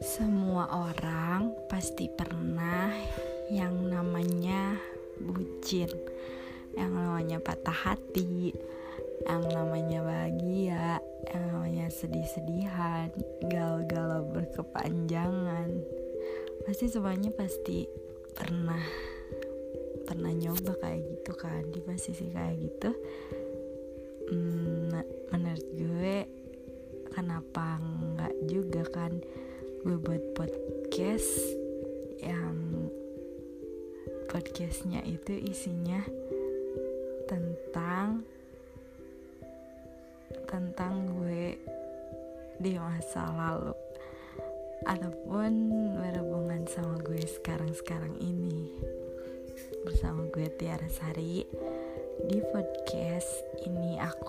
Semua orang pasti pernah yang namanya bucin, yang namanya patah hati, yang namanya bahagia, yang namanya sedih-sedihan, galau-galau berkepanjangan. Pasti semuanya pasti pernah pernah nyoba kayak gitu kan di posisi kayak gitu. Hmm, menurut gue kenapa nggak juga kan gue buat podcast yang podcastnya itu isinya tentang tentang gue di masa lalu. Ataupun berhubungan sama gue sekarang-sekarang ini. Bersama gue Tiara Sari di podcast ini aku